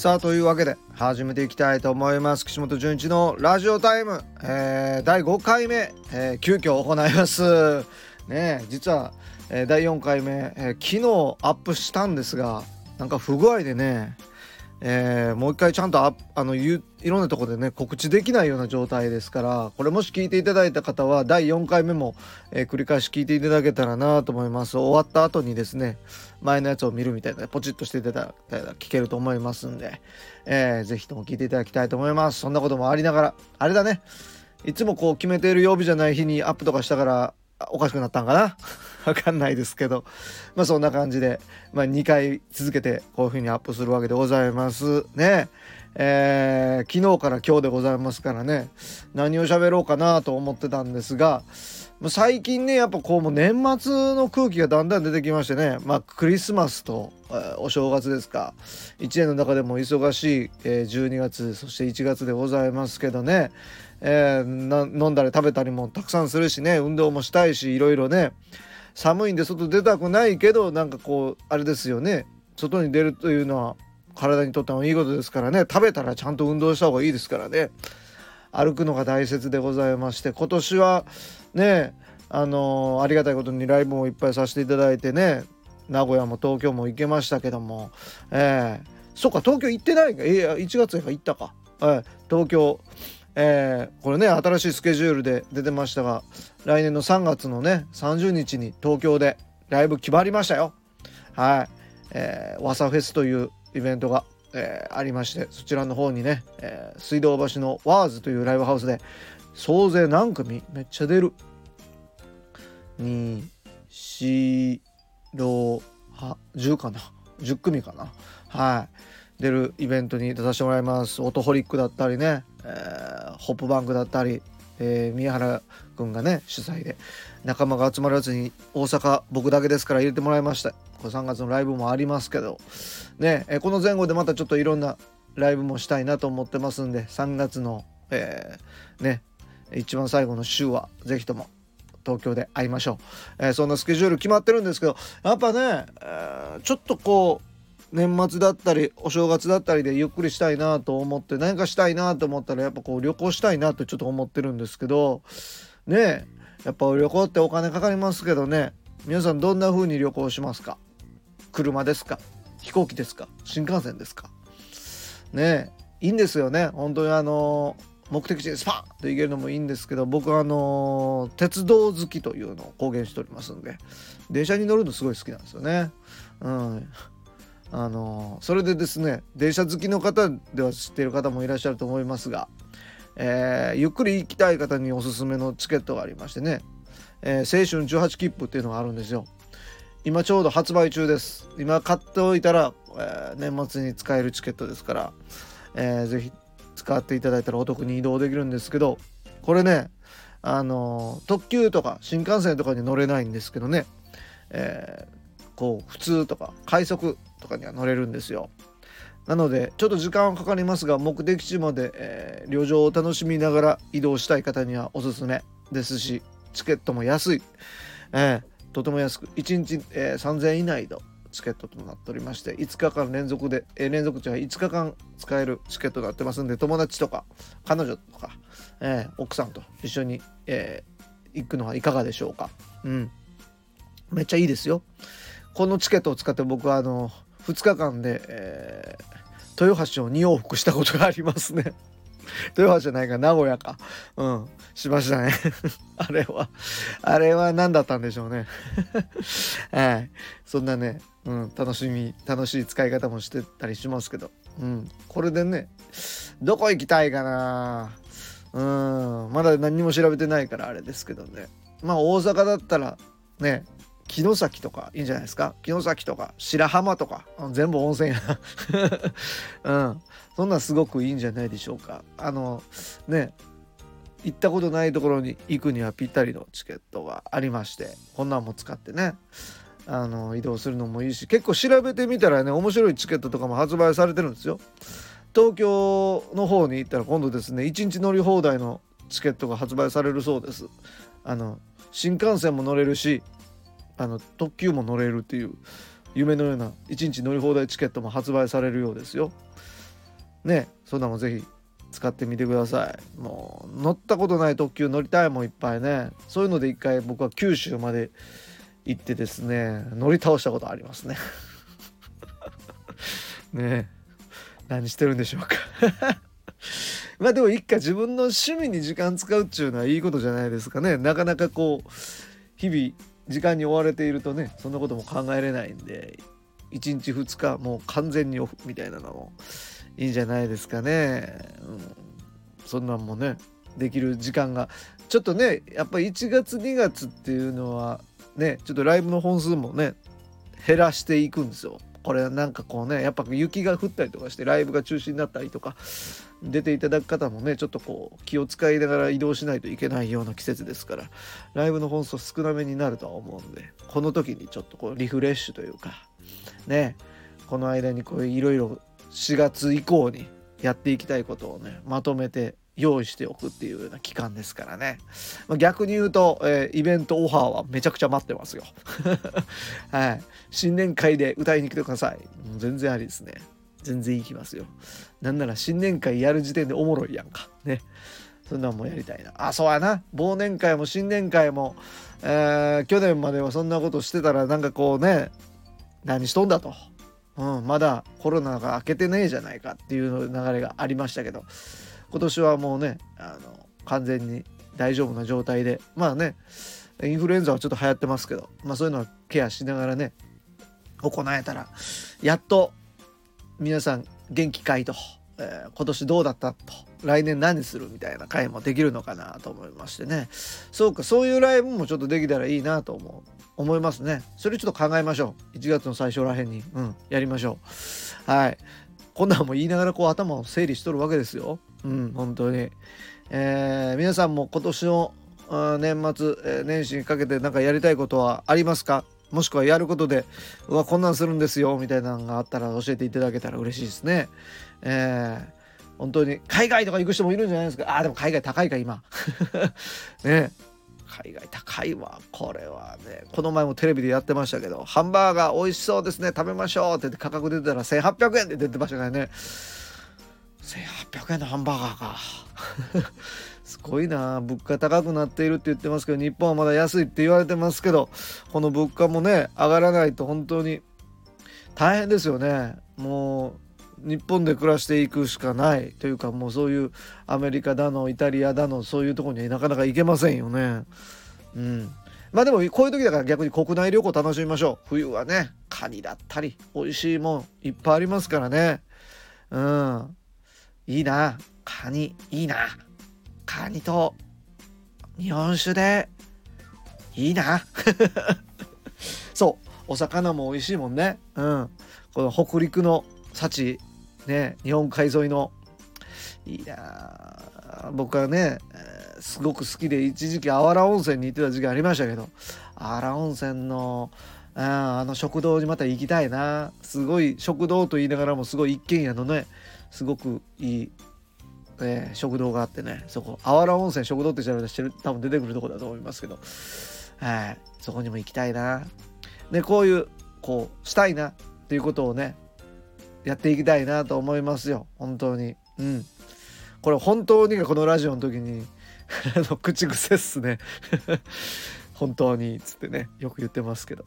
さあというわけで始めていきたいと思います。岸本純一のラジオタイム、えー、第5回目、えー、急遽行います。ね実は、えー、第4回目、えー、昨日アップしたんですがなんか不具合でねえー、もう一回ちゃんとああのいろんなとこでね告知できないような状態ですからこれもし聞いていただいた方は第4回目も、えー、繰り返し聞いていただけたらなと思います。終わった後にですね前のやつを見るみたいなポチッとしていただいたら聞けると思いますんで、えー、ぜひとも聞いていただきたいと思います。そんなこともありながらあれだねいつもこう決めている曜日じゃない日にアップとかしたからおかしくなったんかな。わかんないですけど。まあそんな感じで、まあ、2回続けてこういう風にアップするわけでございます。ね。えー、昨日から今日でございますからね。何を喋ろうかなと思ってたんですが最近ねやっぱこうもう年末の空気がだんだん出てきましてね。まあクリスマスと、えー、お正月ですか。1年の中でも忙しい、えー、12月そして1月でございますけどね。えー、飲んだり食べたりもたくさんするしね。運動もしたいしいろいろね。寒いんで外出たくないけどなんかこうあれですよね。外に出るというのは体にとってもいいことですからね。食べたらちゃんと運動した方がいいですからね。歩くのが大切でございまして今年はねあのー、ありがたいことにライブもいっぱいさせていただいてね名古屋も東京も行けましたけども。えー、そっか東京行ってないか。いや1月やから行ったか、えー、東京えー、これね新しいスケジュールで出てましたが来年の3月のね30日に東京でライブ決まりましたよ。はい、えー、ワサフェスというイベントが、えー、ありましてそちらの方にね、えー、水道橋のワーズというライブハウスで総勢何組めっちゃ出る。2 4 6 10かな。10組かな。はい。出るイベントに出させてもらいます。オートホリックだったりねえー、ホップバンクだったり、えー、宮原君がね主催で仲間が集まらずに大阪僕だけですから入れてもらいました。これ3月のライブもありますけど。ね、えー、この前後でまたちょっといろんなライブもしたいなと思ってますんで3月の、えー、ね一番最後の週は是非とも東京で会いましょう、えー、そんなスケジュール決まってるんですけどやっぱね、えー、ちょっとこう年末だったりお正月だったりでゆっくりしたいなと思って何かしたいなと思ったらやっぱこう旅行したいなとちょっと思ってるんですけどねやっぱ旅行ってお金かかりますけどね皆さんどんな風に旅行しますか？車ですか？飛行機ですか？新幹線ですか？ねえいいんですよね。本当にあの目的地にスパンと行けるのもいいんですけど僕はあの鉄道好きというのを公言しておりますんで電車に乗るのすごい好きなんですよね。うん。あのそれでですね電車好きの方では知ってる方もいらっしゃると思いますが、えー、ゆっくり行きたい方におすすめのチケットがありましてね、えー、青春18切符っていうのがあるんですよ。今ちょうど発売中です。今買っておいたら、えー、年末に使えるチケットですから、えー、ぜひ使っていただいたらお得に移動できるんですけどこれねあの特急とか新幹線とかに乗れないんですけどね、え、こう普通とか快速とかには乗れるんですよ。なのでちょっと時間はかかりますが目的地まで、えー、旅情を楽しみながら移動したい方にはおすすめですしチケットも安い、えー、とても安く1日、えー、3000円以内のチケットとなっておりまして5日間連続で、えー、連続じゃ5日間使えるチケットになってますんで友達とか彼女とか、えー、奥さんと一緒に、えー、行くのはいかがでしょうか。うん。めっちゃいいですよ。このチケットを使って僕はあの2日間で、えー、豊橋を2往復したことがありますね。豊橋じゃないか名古屋か。うん。しましたね。あれはあれは何だったんでしょうね。はい。そんなね、うん、楽しみ楽しい使い方もしてたりしますけど、うん、これでねどこ行きたいかな。うん。まだ何も調べてないからあれですけどね。まあ大阪だったらね城崎とかいいんじゃないですか？城崎とか白浜とか全部温泉や。うん。そんなすごくいいんじゃないでしょうか。あのね行ったことないところに行くにはぴったりのチケットがありましてこんなんも使ってね。あの移動するのもいいし結構調べてみたらね面白いチケットとかも発売されてるんですよ。東京の方に行ったら今度ですね1日乗り放題のチケットが発売されるそうです。あの新幹線も乗れるしあの特急も乗れるっていう夢のような1日乗り放題チケットも発売されるようですよ。ねそんなもんぜひ使ってみてください。もう乗ったことない特急乗りたいもんいっぱいね。そういうので一回僕は九州まで行ってですね乗り倒したことありますね。ね何してるんでしょうか。まあでも一回自分の趣味に時間使うっていうのはいいことじゃないですかね。なかなかこう日々時間に追われているとねそんなことも考えれないんで1日2日もう完全にオフみたいなのもいいんじゃないですかね、うん、そんなんもねできる時間がちょっとねやっぱ1月2月っていうのはねちょっとライブの本数もね減らしていくんですよ。これなんかこうねやっぱ雪が降ったりとかしてライブが中止になったりとか出ていただく方もねちょっとこう気を使いながら移動しないといけないような季節ですからライブの本数少なめになるとは思うんでこの時にちょっとこうリフレッシュというかねこの間にこういろいろ4月以降にやっていきたいことをねまとめて用意しておくっていうような期間ですからね、まあ、逆に言うと、えー、イベントオファーはめちゃくちゃ待ってますよ。はい。新年会で歌いに来てください。もう全然ありですね。全然行きますよ。なんなら新年会やる時点でおもろいやんか。ね。そんなんもやりたいな。あそうやな。忘年会も新年会も、えー、去年まではそんなことしてたらなんかこうね何しとんだと、うん、まだコロナが明けてねえじゃないかっていう流れがありましたけど。今年はもうねあの完全に大丈夫な状態でまあねインフルエンザはちょっと流行ってますけど、まあ、そういうのはケアしながらね行えたらやっと皆さん元気かいと、えー、今年どうだったと来年何するみたいな回もできるのかなと思いましてね。そうかそういうライブもちょっとできたらいいなと思う思いますね。それちょっと考えましょう。1月の最初らへんにうんやりましょう。はい。こんなんも言いながらこう頭を整理しとるわけですよ。うん本当に。えー、皆さんも今年の年末、年始にかけて何かやりたいことはありますか？もしくはやることでうわこんなんするんですよみたいなのがあったら教えていただけたら嬉しいですね。えー、本当に海外とか行く人もいるんじゃないですか？あでも海外高いか今。ね。海外高いわ。これはね。この前もテレビでやってましたけどハンバーガー美味しそうですね。食べましょうって言って価格出てたら1800円で出てましたからね。1800円のハンバーガーか。すごいな。物価高くなっているって言ってますけど日本はまだ安いって言われてますけどこの物価もね上がらないと本当に大変ですよね。もう日本で暮らしていくしかないというかもうそういうアメリカだのイタリアだのそういうとこになかなか行けませんよね。うん、まあでもこういう時だから逆に国内旅行楽しみましょう。冬はねカニだったり美味しいもんいっぱいありますからね。うん。いいな。カニいいな。カニと日本酒でいいな。そう。お魚も美味しいもんね。うん。この北陸の幸。ね日本海沿いの。いいな僕はね、すごく好きで一時期あわら温泉に行ってた時期ありましたけどあわら温泉のあの食堂にまた行きたいな。すごい食堂と言いながらもすごい一軒家のねすごくいい、えー、食堂があってねそこあわら温泉食堂って調べたら多分出てくるとこだと思いますけどはいそこにも行きたいな。でこういうこうしたいなっていうことをねやっていきたいなと思いますよ。本当に。うん。これ本当にこのラジオの時に あの口癖っすね。本当につってねよく言ってますけど。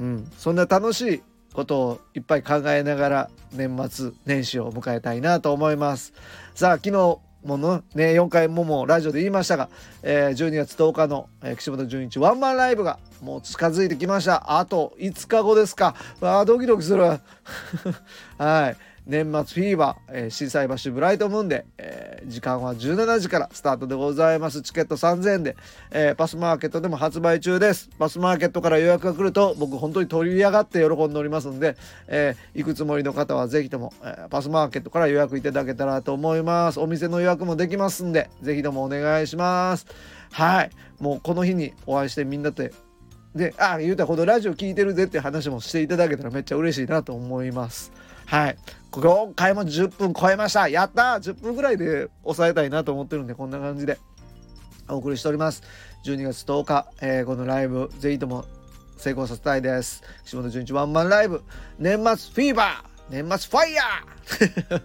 うん。そんな楽しいことをいっぱい考えながら年末年始を迎えたいなと思います。さあ昨日ものね4回ももラジオで言いましたが、えー、12月10日の、えー、岸本純一ワンマンライブがもう近づいてきました。あと5日後ですか。わあドキドキする。はい。年末フィーバー、えー、震災橋ブライトムーンで、えー、時間は17時からスタートでございます。チケット3000円で、えー、パスマーケットでも発売中です。パスマーケットから予約が来ると僕本当に取り上がって喜んでおりますので、えー、行くつもりの方はぜひとも、え、パスマーケットから予約いただけたらと思います。お店の予約もできますんでぜひともお願いします。はい。もうこの日にお会いしてみんなでであ言うたらほどラジオ聞いてるぜって話もしていただけたらめっちゃ嬉しいなと思います。はい。今回も10分超えました。やった10分ぐらいで抑えたいなと思ってるんでこんな感じでお送りしております。12月10日、えー、このライブぜひとも成功させたいです。岸本純一ワンマンライブ年末フィーバー年末ファイヤー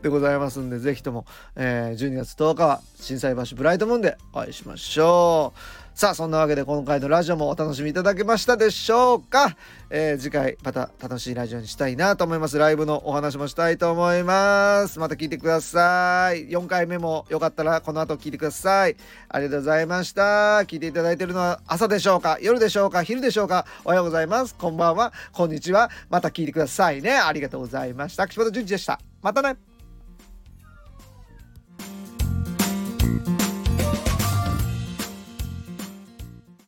でございますんでぜひとも、えー、12月10日は心斎橋ブライトムーンでお会いしましょう。さあそんなわけで今回のラジオもお楽しみいただけましたでしょうか、えー、次回また楽しいラジオにしたいなと思います。ライブのお話もしたいと思います。また聞いてください。4回目もよかったらこの後聞いてください。ありがとうございました。聞いていただいているのは朝でしょうか？夜でしょうか？昼でしょうか？おはようございます。こんばんは。こんにちは。また聞いてくださいね。ありがとうございました。岸本淳二でした。またね。